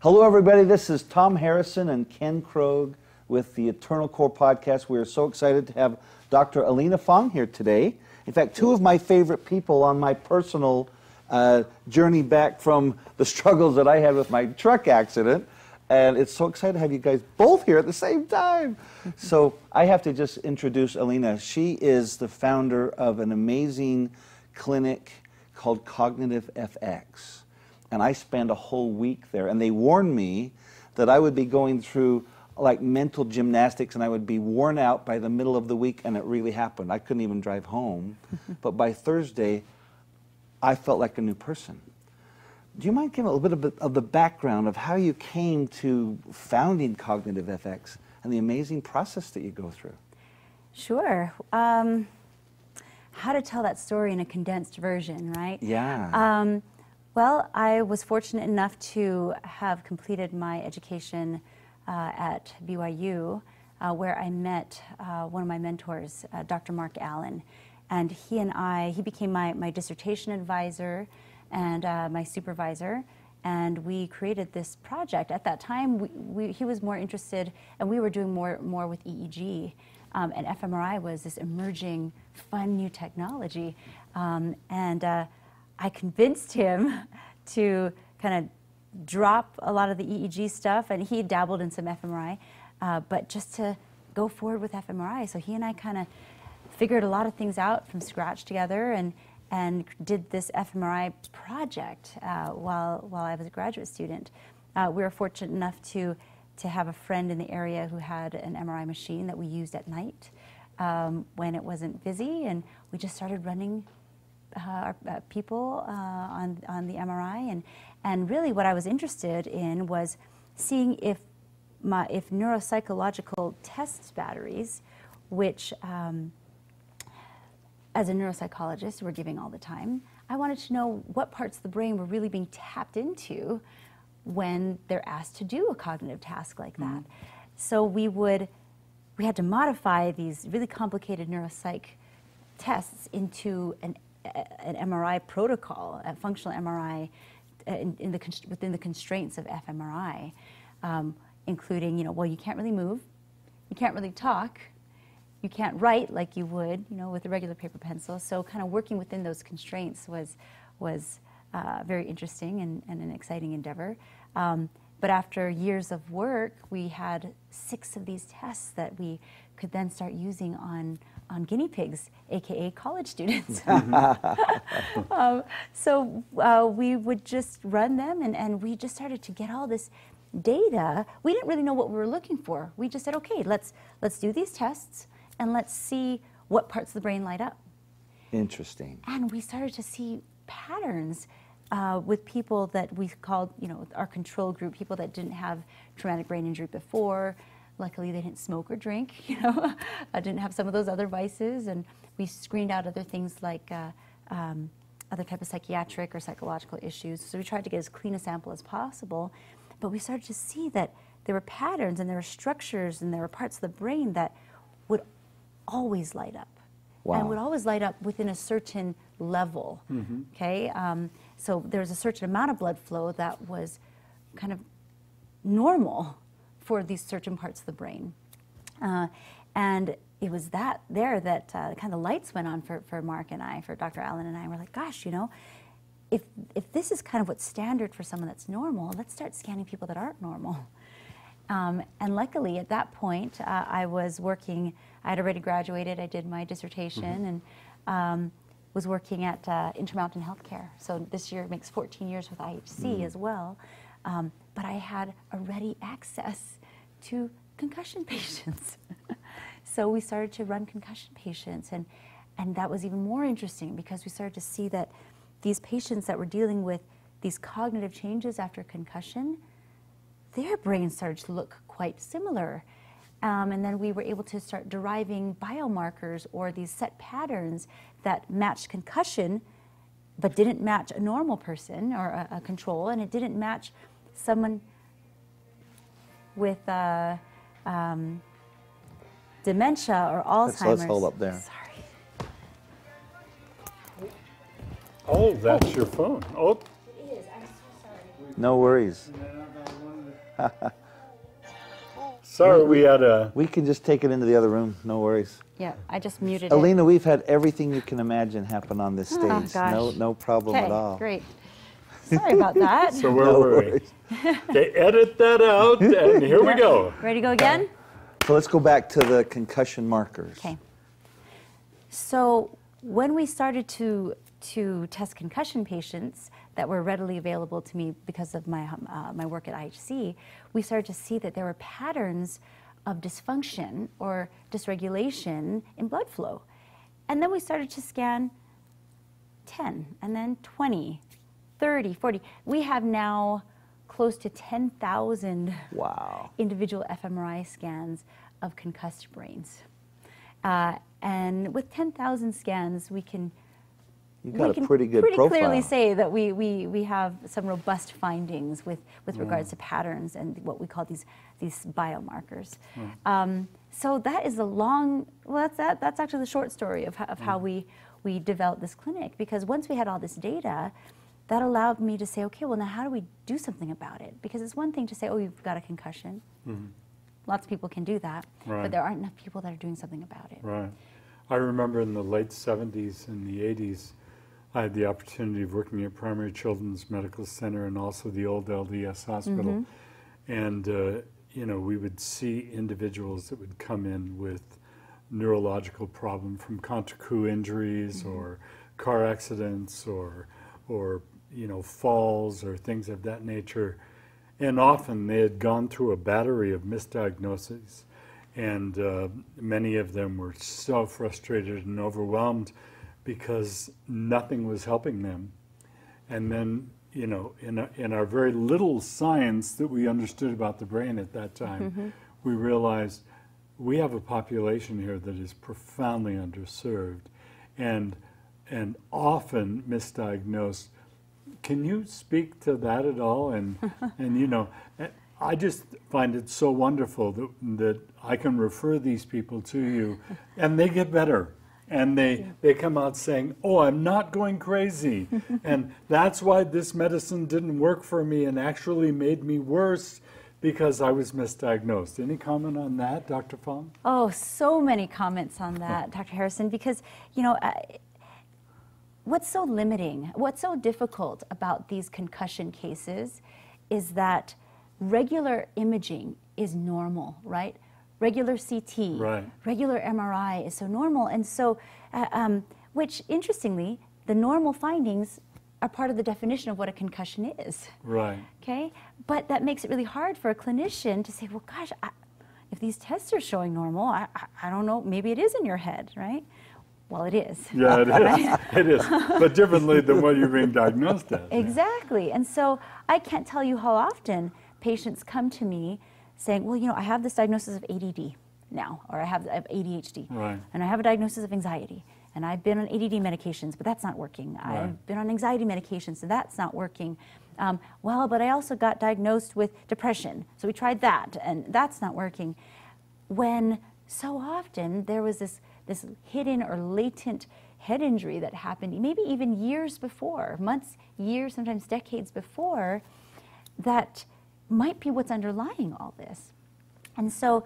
Hello, everybody. This is Tom Harrison and Ken Krogh with the Eternal Core podcast. We are so excited to have Dr. Alina Fong here today. In fact, two of my favorite people on my personal uh, journey back from the struggles that I had with my truck accident. And it's so exciting to have you guys both here at the same time. so I have to just introduce Alina. She is the founder of an amazing clinic called Cognitive FX. And I spent a whole week there. And they warned me that I would be going through like mental gymnastics and I would be worn out by the middle of the week. And it really happened. I couldn't even drive home. but by Thursday, I felt like a new person. Do you mind giving a little bit of the background of how you came to founding Cognitive FX and the amazing process that you go through? Sure. Um, how to tell that story in a condensed version, right? Yeah. Um, well, I was fortunate enough to have completed my education uh, at BYU, uh, where I met uh, one of my mentors, uh, Dr. Mark Allen. And he and I, he became my, my dissertation advisor and uh, my supervisor. And we created this project. At that time, we, we, he was more interested, and we were doing more, more with EEG. Um, and fMRI was this emerging, fun new technology. Um, and uh, I convinced him to kind of drop a lot of the EEG stuff, and he dabbled in some fMRI, uh, but just to go forward with fMRI. So he and I kind of figured a lot of things out from scratch together and, and did this fMRI project uh, while, while I was a graduate student. Uh, we were fortunate enough to, to have a friend in the area who had an MRI machine that we used at night um, when it wasn't busy, and we just started running our, uh, people uh, on, on the MRI. And, and really, what I was interested in was seeing if, my, if neuropsychological test batteries, which um, as a neuropsychologist we're giving all the time, I wanted to know what parts of the brain were really being tapped into when they're asked to do a cognitive task like that. Mm-hmm. So we would, we had to modify these really complicated neuropsych tests into an, an MRI protocol, a functional MRI uh, in, in the, within the constraints of fMRI, um, including, you know, well, you can't really move, you can't really talk, you can't write like you would, you know, with a regular paper pencil. So kind of working within those constraints was, was uh, very interesting and, and, an exciting endeavor. Um, but after years of work, we had six of these tests that we could then start using on, on guinea pigs, aka college students. um, so uh, we would just run them, and, and we just started to get all this data. We didn't really know what we were looking for. We just said, okay, let's, let's do these tests and let's see what parts of the brain light up. Interesting. And we started to see patterns uh, with people that we called, you know, our control group, people that didn't have traumatic brain injury before. Luckily, they didn't smoke or drink, you know, I didn't have some of those other vices. And we screened out other things like uh, um, other type of psychiatric or psychological issues. So we tried to get as clean a sample as possible. But we started to see that there were patterns and there were structures and there were parts of the brain that would always light up. Wow. And would always light up within a certain level. Mm-hmm. Okay, um, so there was a certain amount of blood flow that was kind of normal for these certain parts of the brain, uh, and it was that there that uh, kind of lights went on for, for Mark and I, for Dr. Allen and I. We're like, gosh, you know, if if this is kind of what's standard for someone that's normal, let's start scanning people that aren't normal. Um, and luckily, at that point, uh, I was working. I had already graduated. I did my dissertation mm-hmm. and um, was working at uh, Intermountain Healthcare. So this year makes 14 years with IHC mm-hmm. as well. Um, but I had a ready access to concussion patients. so we started to run concussion patients, and and that was even more interesting because we started to see that these patients that were dealing with these cognitive changes after concussion their brains started to look quite similar. Um, and then we were able to start deriving biomarkers or these set patterns that matched concussion but didn't match a normal person or a, a control, and it didn't match someone with uh, um, dementia or Alzheimer's. Let's, let's hold up there. Sorry. Oh, that's oh. your phone. Oh. It is. I'm so sorry. No worries. Sorry, we had a. We can just take it into the other room. No worries. Yeah, I just muted Alina, we've had everything you can imagine happen on this stage. Oh, no, gosh. no problem it. at all. Okay, great. Sorry about that. So where No were we? worries. They edit that out, and here we go. Ready to go again? So let's go back to the concussion markers. Okay. So when we started to to test concussion patients that were readily available to me because of my um, uh, my work at IHC, we started to see that there were patterns of dysfunction or dysregulation in blood flow, and then we started to scan 10 and then 20, 30, 40. We have now close to 10,000 Wow. individual fMRI scans of concussed brains. Uh, and with 10,000 scans, we can You we got a can pretty good pretty profile. clearly say that we, we, we have some robust findings with, Mm. with regards to patterns and what we call these, these biomarkers. Mm. Um, so that is a long, well, that's, that, that's actually the short story of, how, of Mm. how we, we developed this clinic. Because once we had all this data, that allowed me to say, okay, well, now how do we do something about it? Because it's one thing to say, oh, you've got a concussion. Mm-hmm. Lots of people can do that, Right. but there aren't enough people that are doing something about it. Right. I remember in the late 70s and the 80s, I had the opportunity of working at Primary Children's Medical Center and also the old LDS hospital. Mm-hmm. And, uh, you know, we would see individuals that would come in with neurological problem from contra injuries mm-hmm. or car accidents or, or, you know, falls or things of that nature. And often they had gone through a battery of misdiagnoses, and uh, many of them were so frustrated and overwhelmed because nothing was helping them. And then, you know, in, a, in our very little science that we understood about the brain at that time, we realized we have a population here that is profoundly underserved and, and often misdiagnosed can you speak to that at all? And and you know, I just find it so wonderful that that I can refer these people to you, and they get better, and they they come out saying, "Oh, I'm not going crazy," and that's why this medicine didn't work for me and actually made me worse because I was misdiagnosed. Any comment on that, Dr. Fong? Oh, so many comments on that, oh. Dr. Harrison, because, you know, what's so limiting, what's so difficult about these concussion cases is that regular imaging is normal, right? Regular CT, Right. regular MRI is so normal. And so, uh, um, which interestingly, the normal findings are part of the definition of what a concussion is. Right. Okay, but that makes it really hard for a clinician to say, well, gosh, I, if these tests are showing normal, I, I, I don't know, maybe it is in your head, right? Well, it is. Yeah, it is. it is, but differently than what you're being diagnosed as. Exactly. And so I can't tell you how often patients come to me saying, well, you know, I have this diagnosis of ADD now, or I have, I have ADHD, Right. and I have a diagnosis of anxiety, and I've been on ADD medications, but that's not working. Right. I've been on anxiety medications, so that's not working. Um, well, but I also got diagnosed with depression, so we tried that, and that's not working. When so often there was this, this hidden or latent head injury that happened, maybe even years before, months, years, sometimes decades before, that might be what's underlying all this. And so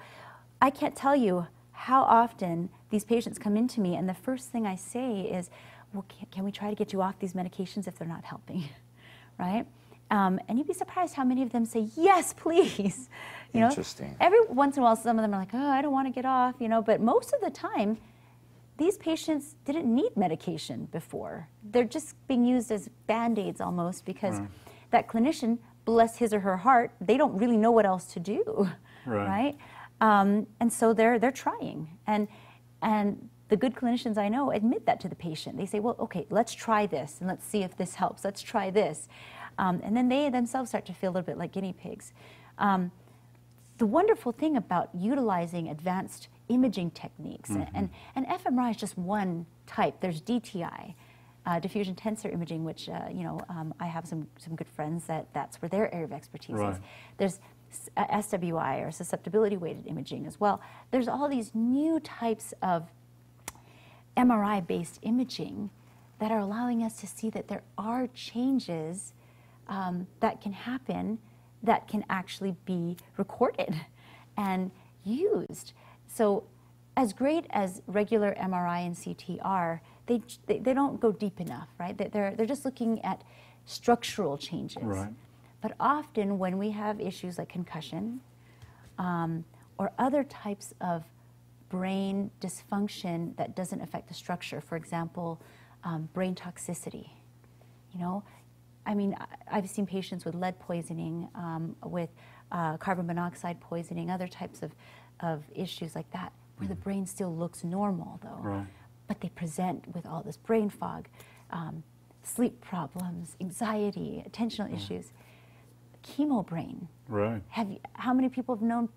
I can't tell you how often these patients come into me, and the first thing I say is, Well, can, can we try to get you off these medications if they're not helping? right? Um, and you'd be surprised how many of them say, Yes, please. You know, Interesting. every once in a while, some of them are like, Oh, I don't want to get off, you know, but most of the time, these patients didn't need medication before. They're just being used as band aids almost because Right. that clinician, bless his or her heart, they don't really know what else to do, Right. right? Um, and so they're they're trying, and and the good clinicians I know admit that to the patient. They say, well, okay, let's try this and let's see if this helps. Let's try this, um, and then they themselves start to feel a little bit like guinea pigs. Um, the wonderful thing about utilizing advanced imaging techniques, and, and fMRI is just one type. There's DTI, uh, diffusion tensor imaging, which uh, you know um, I have some some good friends that that's where their area of expertise Right. is. There's uh, SWI or susceptibility weighted imaging as well. There's all these new types of MRI based imaging that are allowing us to see that there are changes um, that can happen that can actually be recorded and used. So, as great as regular MRI and CT are, they, they, they don't go deep enough, right? They- They're, they're just looking at structural changes. Right. But often, when we have issues like concussion um, or other types of brain dysfunction that doesn't affect the structure, for example, um, brain toxicity, you know, I mean, I've seen patients with lead poisoning, um, with uh, carbon monoxide poisoning, other types of, of issues like that, where the brain still looks normal, though. Right. But they present with all this brain fog, um, sleep problems, anxiety, attentional issues. Chemo brain. Right. Have you, how many people have known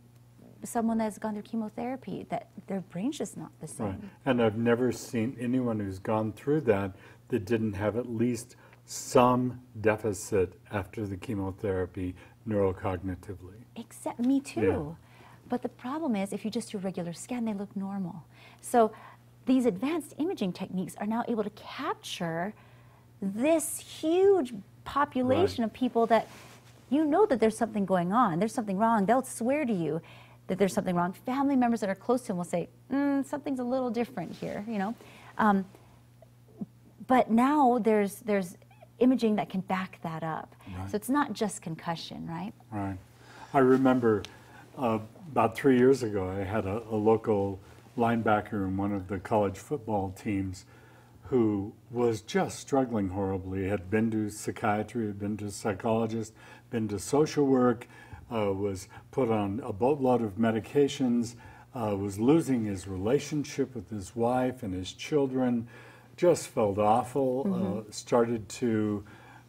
someone that's gone through chemotherapy that their brain's just not the same? Right. And I've never seen anyone who's gone through that that didn't have at least some deficit after the chemotherapy neurocognitively. Except me too. But the problem is, if you just do a regular scan, they look normal. So these advanced imaging techniques are now able to capture this huge population Right. of people that you know that there's something going on, there's something wrong. They'll swear to you that there's something wrong. Family members that are close to them will say, mm, something's a little different here, you know. Um, but now there's there's imaging that can back that up. Right. So it's not just concussion, right? Right. I remember uh, about three years ago, I had a, a local linebacker in one of the college football teams who was just struggling horribly. Had been to psychiatry, had been to psychologist, been to social work, uh, was put on a boatload of medications, uh, was losing his relationship with his wife and his children, just felt awful, uh, started to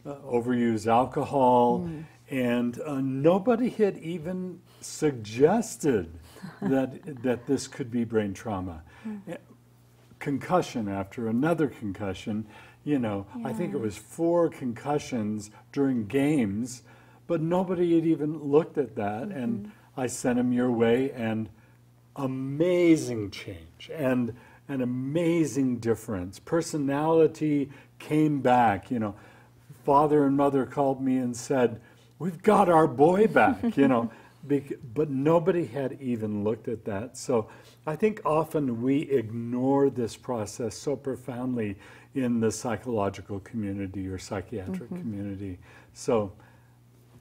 uh, overuse alcohol, and uh, nobody had even suggested that that this could be brain trauma. Eh, Concussion after another concussion, you know, I think it was four concussions during games, but nobody had even looked at that, and I sent him your way, and amazing change and an amazing difference. Personality came back, you know. Father and mother called me and said, We've got our boy back, you know. bec- But nobody had even looked at that. So I think often we ignore this process so profoundly in the psychological community or psychiatric community. So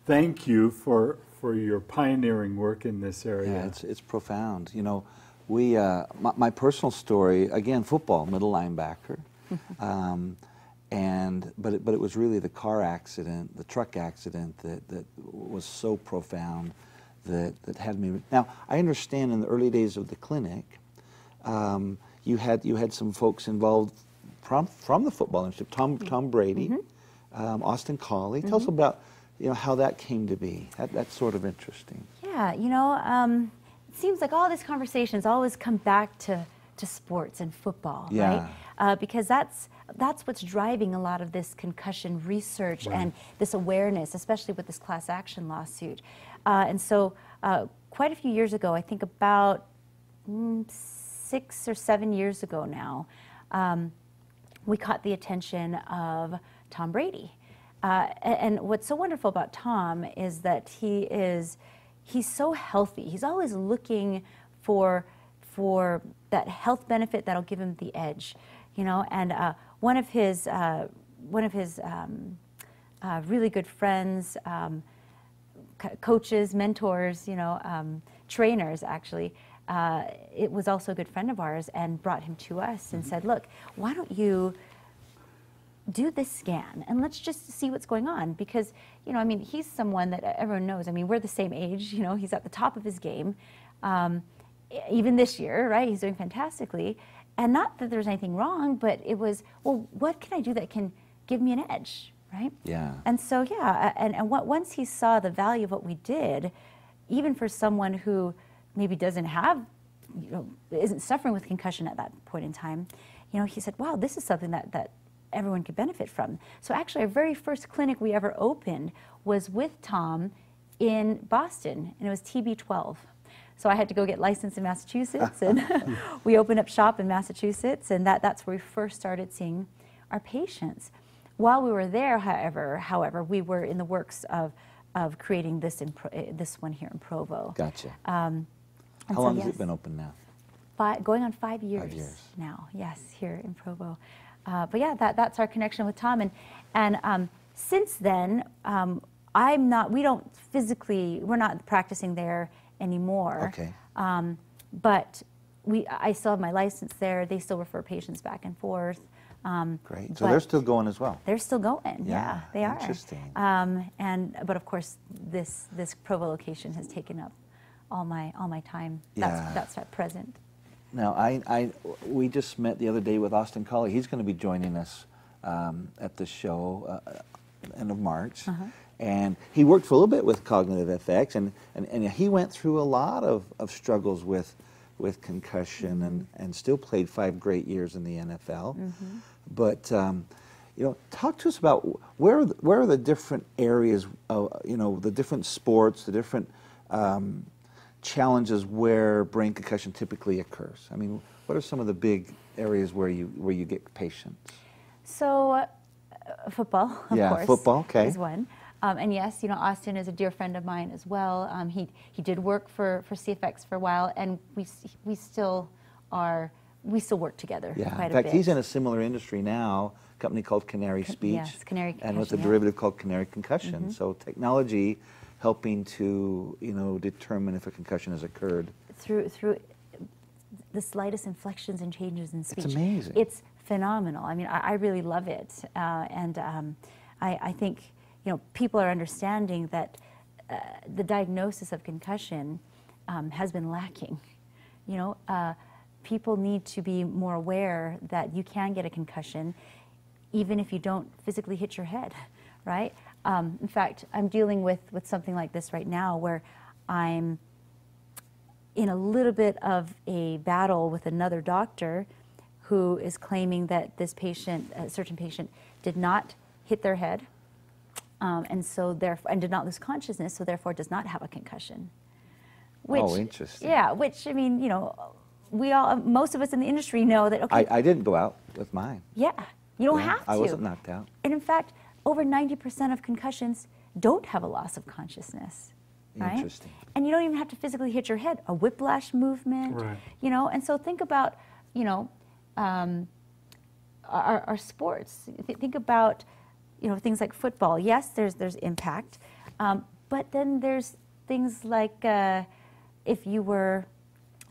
thank you for, for your pioneering work in this area. Yeah, it's, it's profound. You know, we, uh, my, my personal story, again, football, middle linebacker. um, and, but it, but it was really the car accident, the truck accident that, that was so profound that, that had me. Now, I understand in the early days of the clinic, um, you, had, you had some folks involved from, from the football industry, Tom, Tom Brady, um, Austin Collie. Tell us about you know, how that came to be. That, that's sort of interesting. Yeah, you know, um, it seems like all these conversations always come back to, to sports and football, Yeah. right? Uh, because that's that's what's driving a lot of this concussion research and this awareness, especially with this class action lawsuit. Uh, and so, uh, quite a few years ago, I think about mm, six or seven years ago now, um, we caught the attention of Tom Brady. Uh, and what's so wonderful about Tom is that he is he's so healthy. He's always looking for for that health benefit that'll give him the edge, you know. And uh, one of his uh, one of his um, uh, really good friends. Um, co- coaches, mentors, you know, um, trainers actually. Uh, it was also a good friend of ours and brought him to us and said, look, why don't you do this scan and let's just see what's going on because you know i mean he's someone that everyone knows i mean we're the same age you know he's at the top of his game um, even this year right he's doing fantastically. And not that there's anything wrong but it was well what can i do that can give me an edge right? Yeah. and so yeah and, and what, once he saw the value of what we did even for someone who maybe doesn't have you know isn't suffering with concussion at that point in time you know he said wow this is something that that everyone could benefit from. So actually our very first clinic we ever opened was with tom in boston and it was tb12 so i had to go get licensed in massachusetts and we opened up shop in massachusetts and that, that's where we first started seeing our patients while we were there however however we were in the works of of creating this in uh, this one here in Provo. Gotcha. Um, How so, long has it been open now? fi- going on five years, five years. now. Yes, here in Provo. Uh, but yeah, that, that's our connection with Tom. And and um, since then, um, I'm not. We don't physically. We're not practicing there anymore. Okay. Um, but we, I still have my license there. They still refer patients back and forth. Um, Great. So they're still going as well. they're still going. Yeah, Yeah, they are. interesting. Um, and but of course, this this Provo location has taken up all my all my time. That's Yeah. that's at present. Now, I, I, we just met the other day with Austin Collie. He's going to be joining us um, at the show uh, end of March. Uh-huh. And he worked for a little bit with Cognitive FX, and, and, and he went through a lot of, of struggles with, with concussion and, and still played five great years in the NFL. But, um, you know, talk to us about where are the, where are the different areas, you know, the different sports, the different um, challenges where brain concussion typically occurs? I mean, what are some of the big areas where you where you get patients? So, uh, football, of Yeah, course, football, okay. is one. Um, and yes, you know, Austin is a dear friend of mine as well. Um, he he did work for for CFX for a while, and we we still are we still work together Yeah, quite in a fact, bit. he's in a similar industry now, a company called Canary Speech, yes, Canary and with a yeah. derivative called Canary Concussion. So technology helping to you know determine if a concussion has occurred. through through the slightest inflections and changes in speech. It's amazing. It's phenomenal. I mean, I, I really love it, uh, and um, I, I think you know people are understanding that uh, the diagnosis of concussion um, has been lacking. You know, uh, people need to be more aware that you can get a concussion, even if you don't physically hit your head, right? Um, in fact, I'm dealing with with something like this right now, where I'm in a little bit of a battle with another doctor who is claiming that this patient, a certain patient, did not hit their head, um, and so therefore, and did not lose consciousness, so therefore does not have a concussion. Which, Oh, interesting. Yeah, which I mean, you know, we all, most of us in the industry know that. Okay, I, I didn't go out with mine. yeah, you don't Yeah, have to. I wasn't knocked out. And in fact, over 90% of concussions don't have a loss of consciousness. Right? Interesting. And you don't even have to physically hit your head. A whiplash movement, Right. you know. And so think about, you know, um, our, our sports. Th- Think about, you know, things like football. Yes, there's there's impact, um, but then there's things like uh, if you were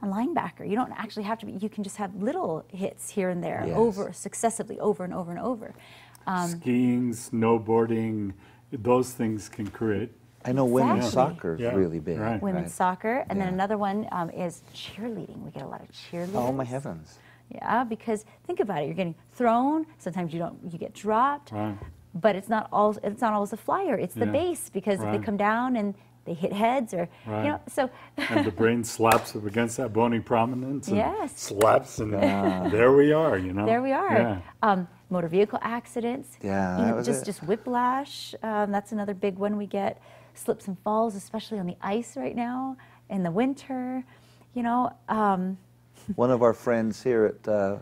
a linebacker, you don't actually have to be. You can just have little hits here and there, Yes. over successively, over and over and over. Um, Skiing, snowboarding, those things can create. I know women's soccer is Yeah, really big. right. women's right? soccer, and Yeah. then another one um, is cheerleading. We get a lot of cheerleading. Oh my heavens! Yeah, because think about it. You're getting thrown. Sometimes you don't. You get dropped. Right. But it's not all. It's not always the flyer. It's the Yeah. base because if they come down and they hit heads or Right. you know. So and the brain slaps up against that bony prominence and Yes. slaps and there we are you know there we are. yeah. Um, motor vehicle accidents. Yeah, you know, just it. just whiplash. Um, that's another big one we get. Slips and falls, especially on the ice right now in the winter. You know. Um, One of our friends here at uh,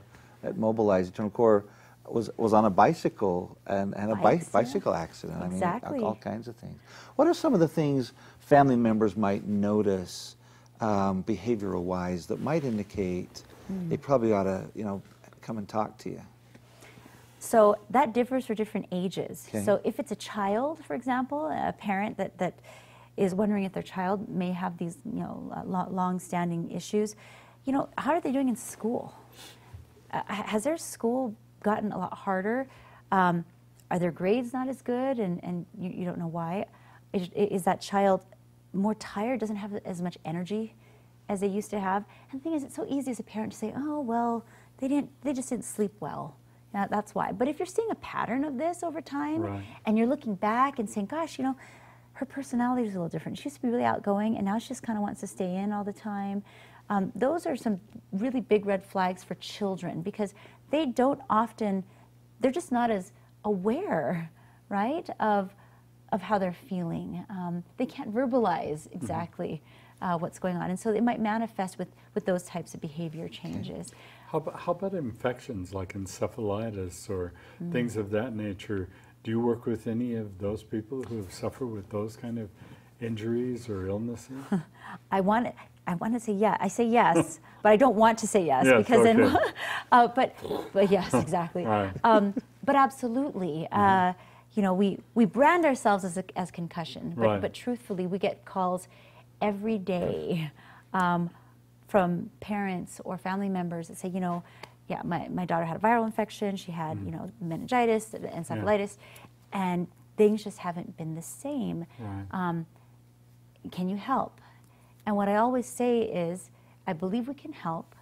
at Mobilize Eternal Core was was on a bicycle and, and a bi- bicycle accident. I mean, all kinds of things. What are some of the things family members might notice, um, behavioral wise, that might indicate Hmm. they probably ought to, you know, come and talk to you? So that differs for different ages. Okay. So if it's a child, for example, a parent that, that is wondering if their child may have these, you know, long-standing issues, you know, how are they doing in school? Uh, has their school gotten a lot harder? Um, are their grades not as good, and, and you, you don't know why? Is, is that child more tired, doesn't have as much energy as they used to have? And the thing is, it's so easy as a parent to say, oh, well, they, didn't, they just didn't sleep well. Now, that's why. But if you're seeing a pattern of this over time, Right. and you're looking back and saying, gosh, you know, her personality is a little different. She used to be really outgoing, and now she just kind of wants to stay in all the time. Um, those are some really big red flags for children because they don't often, they're just not as aware, right, of, of how they're feeling. Um, they can't verbalize exactly uh, what's going on, and so it might manifest with, with those types of behavior changes. How about, how about infections like encephalitis or things of that nature? Do you work with any of those people who have suffered with those kind of injuries or illnesses? I want I want to say yes. I say yes, but I don't want to say yes, Yes, because then. uh, but but yes, exactly. Right. Um, but absolutely, uh, you know, we we brand ourselves as a, as concussion, but Right. but truthfully, we get calls every day um, from parents or family members that say, you know, yeah, my, my daughter had a viral infection. She had you know meningitis, encephalitis, and things just haven't been the same Right. um, can you help? And what I always say is, I believe we can help,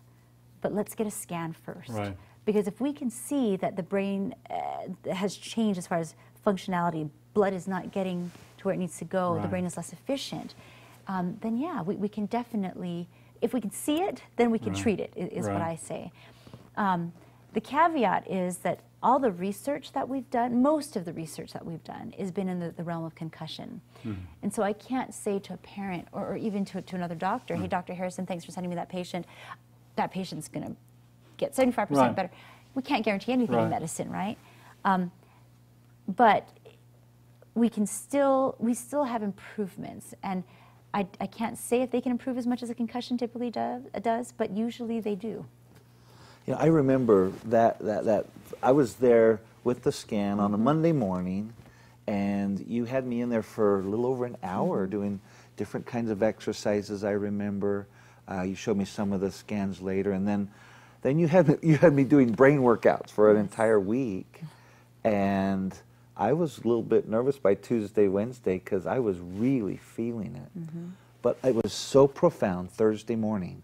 but let's get a scan first. Right. Because if we can see that the brain uh, has changed as far as functionality, blood is not getting to where it needs to go, the brain is less efficient, um, then yeah, we, we can definitely, if we can see it, then we can Right. treat it, is what I say. Um, the caveat is that all the research that we've done, most of the research that we've done, has been in the, the realm of concussion. And so I can't say to a parent or, or even to, to another doctor, hey, Dr. Harrison, thanks for sending me that patient. That patient's going to get 75% Right. better. We can't guarantee anything in medicine, right? Um, but we can still we still have improvements and I, I can't say if they can improve as much as a concussion typically does, does but usually they do You know, I remember that, that, that I was there with the scan on a mm-hmm. Monday morning, and you had me in there for a little over an hour mm-hmm. doing different kinds of exercises. I remember uh, you showed me some of the scans later, and then, then you had you had me doing brain workouts for an entire week, and I was a little bit nervous by Tuesday, Wednesday because I was really feeling it. Mm-hmm. But it was so profound Thursday morning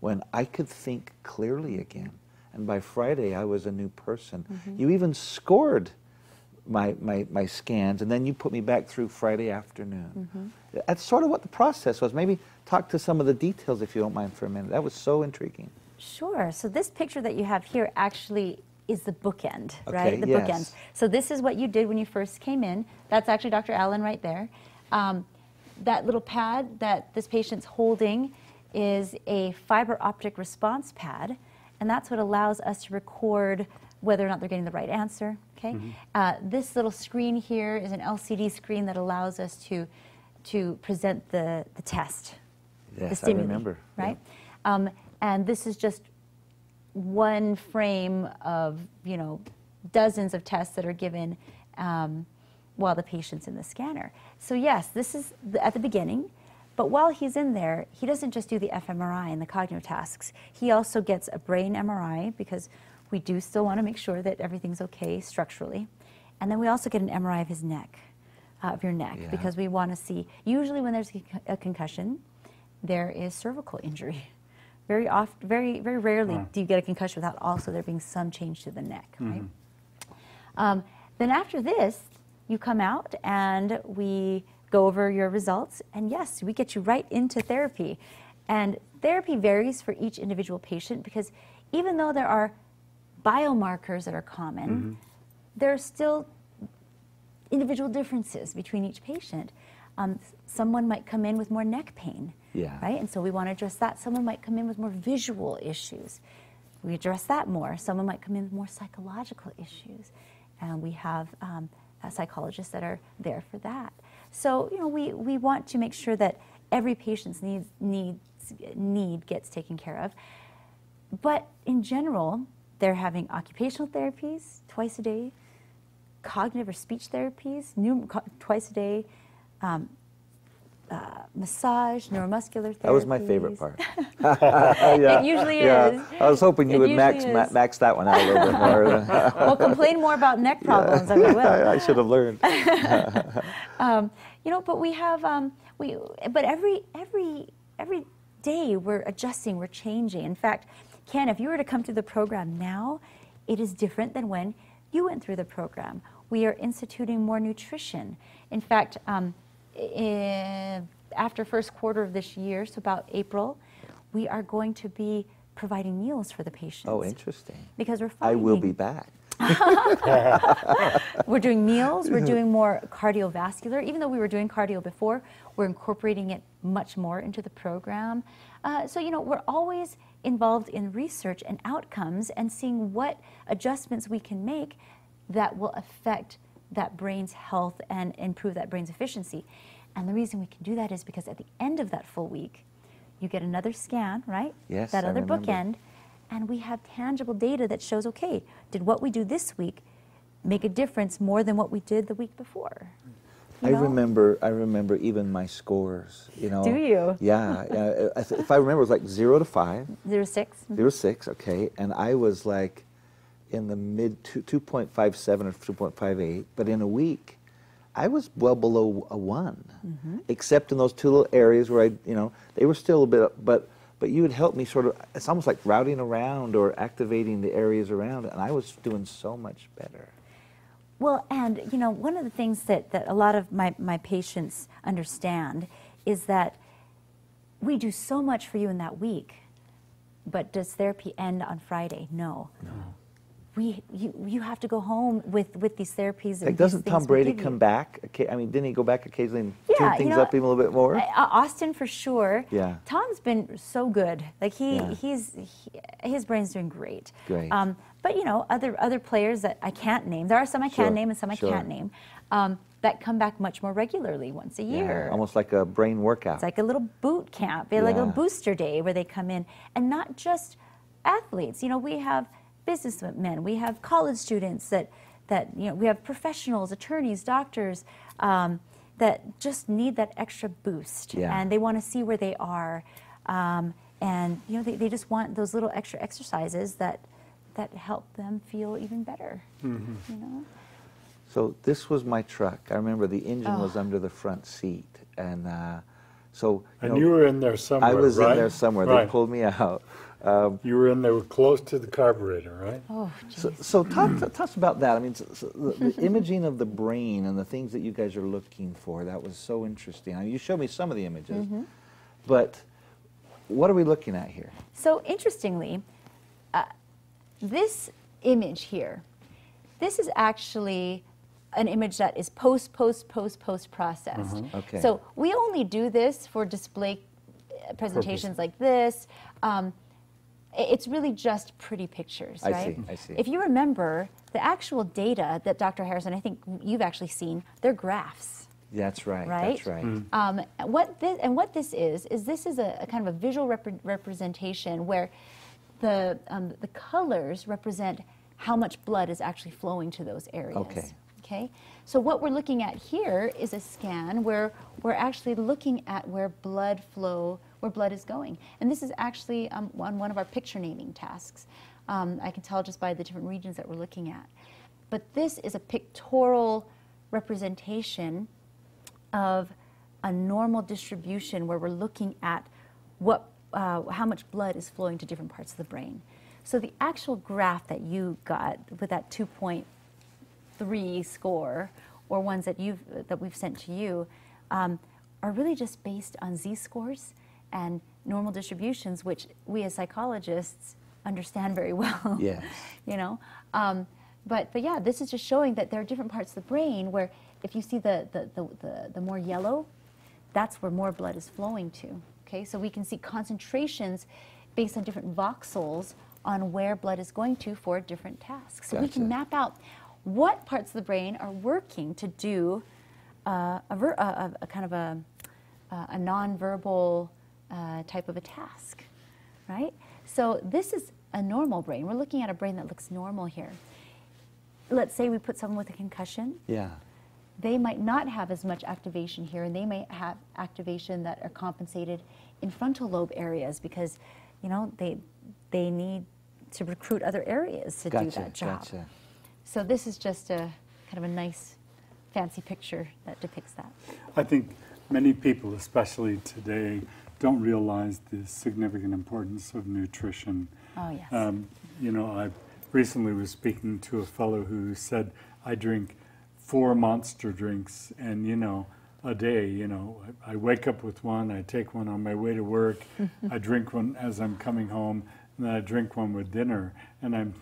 when I could think clearly again. And by Friday, I was a new person. You even scored my, my, my scans, and then you put me back through Friday afternoon. That's sort of what the process was. Maybe talk to some of the details, if you don't mind, for a minute. That was so intriguing. Sure. So this picture that you have here actually is the bookend, Okay, right? The yes. bookends. So this is what you did when you first came in. That's actually Dr. Allen right there. Um, that little pad that this patient's holding is a fiber optic response pad, and that's what allows us to record whether or not they're getting the right answer. Okay. Uh, this little screen here is an LCD screen that allows us to to present the the test the Yes, I stimuli, remember. Yeah. Right? Um, and this is just one frame of, you know, dozens of tests that are given um, while the patient's in the scanner. So yes, this is the, at the beginning, but while he's in there, he doesn't just do the fMRI and the cognitive tasks. He also gets a brain MRI because we do still want to make sure that everything's okay structurally. And then we also get an MRI of his neck, uh, of your neck, Yeah. because we want to see, usually when there's a concussion, there is cervical injury. Very often, very, very rarely Huh. do you get a concussion without also there being some change to the neck, right? Um, then after this, you come out and we go over your results, and yes, we get you right into therapy. And therapy varies for each individual patient because even though there are biomarkers that are common, there are still individual differences between each patient. Um, someone might come in with more neck pain, Yeah. right? And so we want to address that. Someone might come in with more visual issues. We address that more. Someone might come in with more psychological issues, and we have um, uh, psychologists that are there for that. So you know, we, we want to make sure that every patient's needs, needs need gets taken care of. But in general, they're having occupational therapies twice a day, cognitive or speech therapies twice a day, um, uh, massage, neuromuscular therapies. That was my favorite part. It usually yeah. is. I was hoping you It would max, ma- max that one out a little bit more. well, complain more about neck problems. I will. I should have learned. Um, you know, but we have um, we, but every every every day we're adjusting, we're changing. In fact, Ken, if you were to come through the program now, it is different than when you went through the program. We are instituting more nutrition. In fact, um, i- after first quarter of this year, so about April, we are going to be providing meals for the patients. Oh, interesting. Because we're I will be back. We're doing meals, we're doing more cardiovascular. Even though we were doing cardio before, we're incorporating it much more into the program. Uh, so, you know, we're always involved in research and outcomes and seeing what adjustments we can make that will affect that brain's health and improve that brain's efficiency. And the reason we can do that is because at the end of that full week, you get another scan, right? Yes, That other bookend, and we have tangible data that shows okay, did what we do this week make a difference more than what we did the week before? You I know? remember. I remember even my scores. You know. Do you? Yeah. yeah I if I remember, it was like zero to five, Zero six. zero six. Okay, and I was like in the mid two two point five seven or two point five eight. But in a week, I was well below a one, Mm-hmm. except in those two little areas where I, you know, they were still a bit. But but you would help me sort of. It's almost like routing around or activating the areas around, and I was doing so much better. Well, and you know, one of the things that, that a lot of my, my patients understand is that we do so much for you in that week, but does therapy end on Friday? No. No. We, you, you have to go home with, with these therapies. and Like, doesn't Tom Brady come back? Okay, I mean, didn't he go back occasionally and Yeah, tune you things know, up even a little bit more? Uh, Austin for sure. Yeah. Tom's been so good. Like he, Yeah. he's he, his brain's doing great. Great. Um, but you know, other other players that I can't name. There are some I Sure, can name and some I sure. can't name. Um, that come back much more regularly once a year. Yeah, almost like a brain workout. It's like a little boot camp, eh, like a Yeah. booster day where they come in, and not just athletes. You know, we have businessmen, we have college students that that you know, we have professionals, attorneys, doctors um, that just need that extra boost, Yeah. and they want to see where they are, um, and you know, they, they just want those little extra exercises that that help them feel even better. You know. So this was my truck. I remember the engine Oh. was under the front seat, and uh, so you And know, you were in there somewhere, I was right? in there somewhere. Right. They pulled me out. Um, You were in there close to the carburetor, right? Oh, so, geez. so talk, talk us about that. I mean, so, so the, the imaging of the brain and the things that you guys are looking for. That was so interesting. I mean, you showed me some of the images, Mm-hmm. but what are we looking at here? So interestingly, uh, this image here, this is actually an image that is post, post, post, post processed. Okay. So we only do this for display uh, presentations like this. Um, i- it's really just pretty pictures, I right? see, I see. If you remember, the actual data that Dr. Harrison, I think you've actually seen, they're graphs. That's right. Right? That's right. Um, what this, and what this is is this is a, a kind of a visual repre- representation where the um, the colors represent how much blood is actually flowing to those areas. Okay. Okay. So what we're looking at here is a scan where we're actually looking at where blood flow, where blood is going, and this is actually um, on one of our picture naming tasks. Um, I can tell just by the different regions that we're looking at. But this is a pictorial representation of a normal distribution where we're looking at what, uh, how much blood is flowing to different parts of the brain. So the actual graph that you got with that 2.3 score, or ones that you've that we've sent to you, um, are really just based on z-scores and normal distributions, which we as psychologists understand very well. Yes. you know. Um, but but yeah, this is just showing that there are different parts of the brain where if you see the the, the, the, the more yellow, that's where more blood is flowing to. Okay, so we can see concentrations based on different voxels on where blood is going to for different tasks. So we can map out what parts of the brain are working to do uh, a, ver- a, a, a kind of a, uh, a nonverbal uh, type of a task, right? So this is a normal brain. We're looking at a brain that looks normal here. Let's say we put someone with a concussion Yeah. they might not have as much activation here, and they may have activation that are compensated in frontal lobe areas because, you know, they they need to recruit other areas to do that job. Gotcha. So this is just a kind of a nice, fancy picture that depicts that. I think many people, especially today, don't realize the significant importance of nutrition. Oh yes. Um, you know, I recently was speaking to a fellow who said, I drink four monster drinks and, you know, a day, you know, I, I wake up with one, I take one on my way to work, I drink one as I'm coming home, and then I drink one with dinner. And I'm,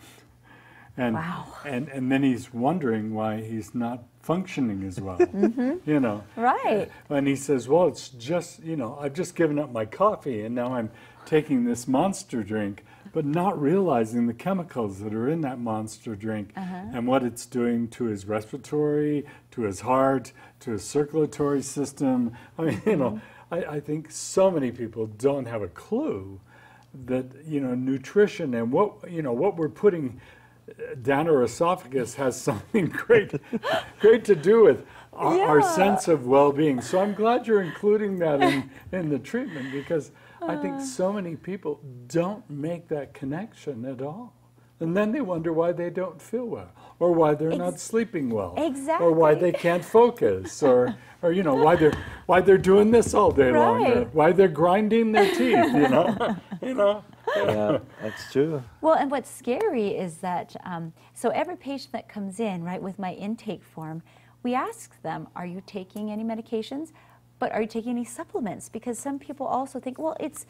and, Wow. and, and then he's wondering why he's not functioning as well, mm-hmm. you know. Right. And he says, Well, it's just, you know, I've just given up my coffee and now I'm taking this monster drink. but not realizing the chemicals that are in that monster drink uh-huh. and what it's doing to his respiratory, to his heart, to his circulatory system. I mean, you know, mm-hmm. I, I think so many people don't have a clue that you know nutrition and what you know what we're putting our esophagus has something great great to do with our, our sense of well-being. So I'm glad you're including that in, in the treatment because I think uh. so many people don't make that connection at all. And then they wonder why they don't feel well or why they're not sleeping well exactly. or why they can't focus or or you know why they're why they're doing this all day long or why they're grinding their teeth, you know. you know. Yeah, that's true. Well, and what's scary is that, um, so every patient that comes in, right, with my intake form, we ask them, are you taking any medications? But are you taking any supplements? Because some people also think, well, it's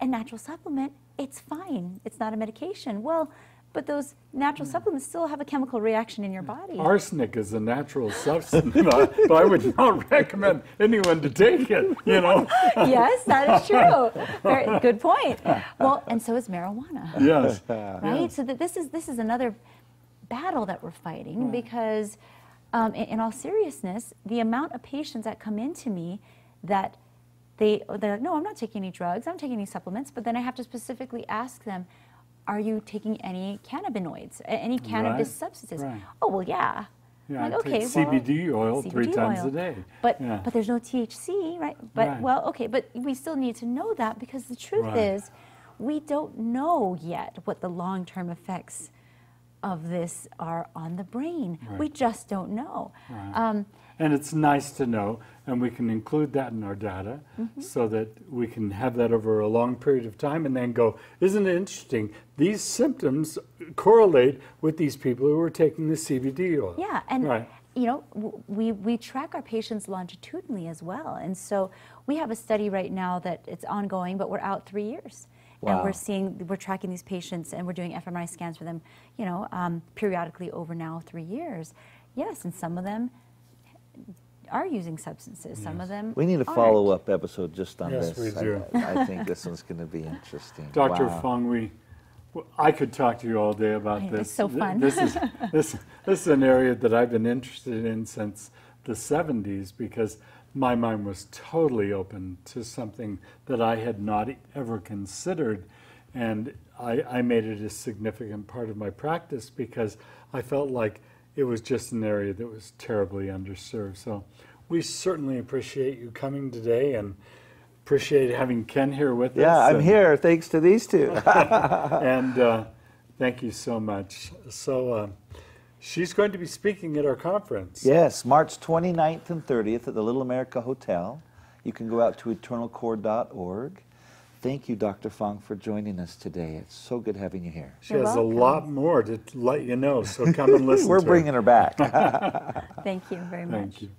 a natural supplement, it's fine, it's not a medication. Well, but those natural hmm. supplements still have a chemical reaction in your hmm. body. Arsenic is a natural substance, but I would not recommend anyone to take it, you know. yes, that is true. Very, good point. Well, and so is marijuana. Yes. right? So that this is this is another battle that we're fighting hmm. because, um, in, in all seriousness, the amount of patients that come into me that they they're like, no, I'm not taking any drugs, I'm taking any supplements, but then I have to specifically ask them, are you taking any cannabinoids, any cannabis Right, substances? right. Oh well, yeah. Yeah, like, take okay, well, CBD oil three CBD times oil. a day. But Yeah. but there's no THC, right? But Right. well, okay, but we still need to know that because the truth Right. is, we don't know yet what the long-term effects of this are on the brain. We just don't know. Um, And it's nice to know, and we can include that in our data Mm-hmm. so that we can have that over a long period of time and then go, isn't it interesting? These symptoms correlate with these people who are taking the CBD oil. yeah, and Right. you know, we we track our patients longitudinally as well, and so we have a study right now that it's ongoing, but we're out three years. And we're seeing, we're tracking these patients, and we're doing fMRI scans for them, you know, um, periodically over now three years. Yes, and some of them are using substances. Some of them We need a follow up episode just on Yes, this. we do. I, I think this one's going to be interesting. Dr. Wow. Fong, we, w- I could talk to you all day about I this. it's so fun. This is, this, this is an area that I've been interested in since the 70s because my mind was totally open to something that I had not ever considered. And I, I made it a significant part of my practice because I felt like it was just an area that was terribly underserved. So we certainly appreciate you coming today and appreciate having Ken here with us. Yeah, I'm and- here thanks to these two. and uh, thank you so much. So uh, she's going to be speaking at our conference. yes, March 29th and 30th at the Little America Hotel. You can go out to eternalcore.org. Thank you, Dr. Fong, for joining us today. It's so good having you here. She You're has welcome. a lot more to let you know, so come and listen We're to her. bringing her back. Thank you very much. Thank you.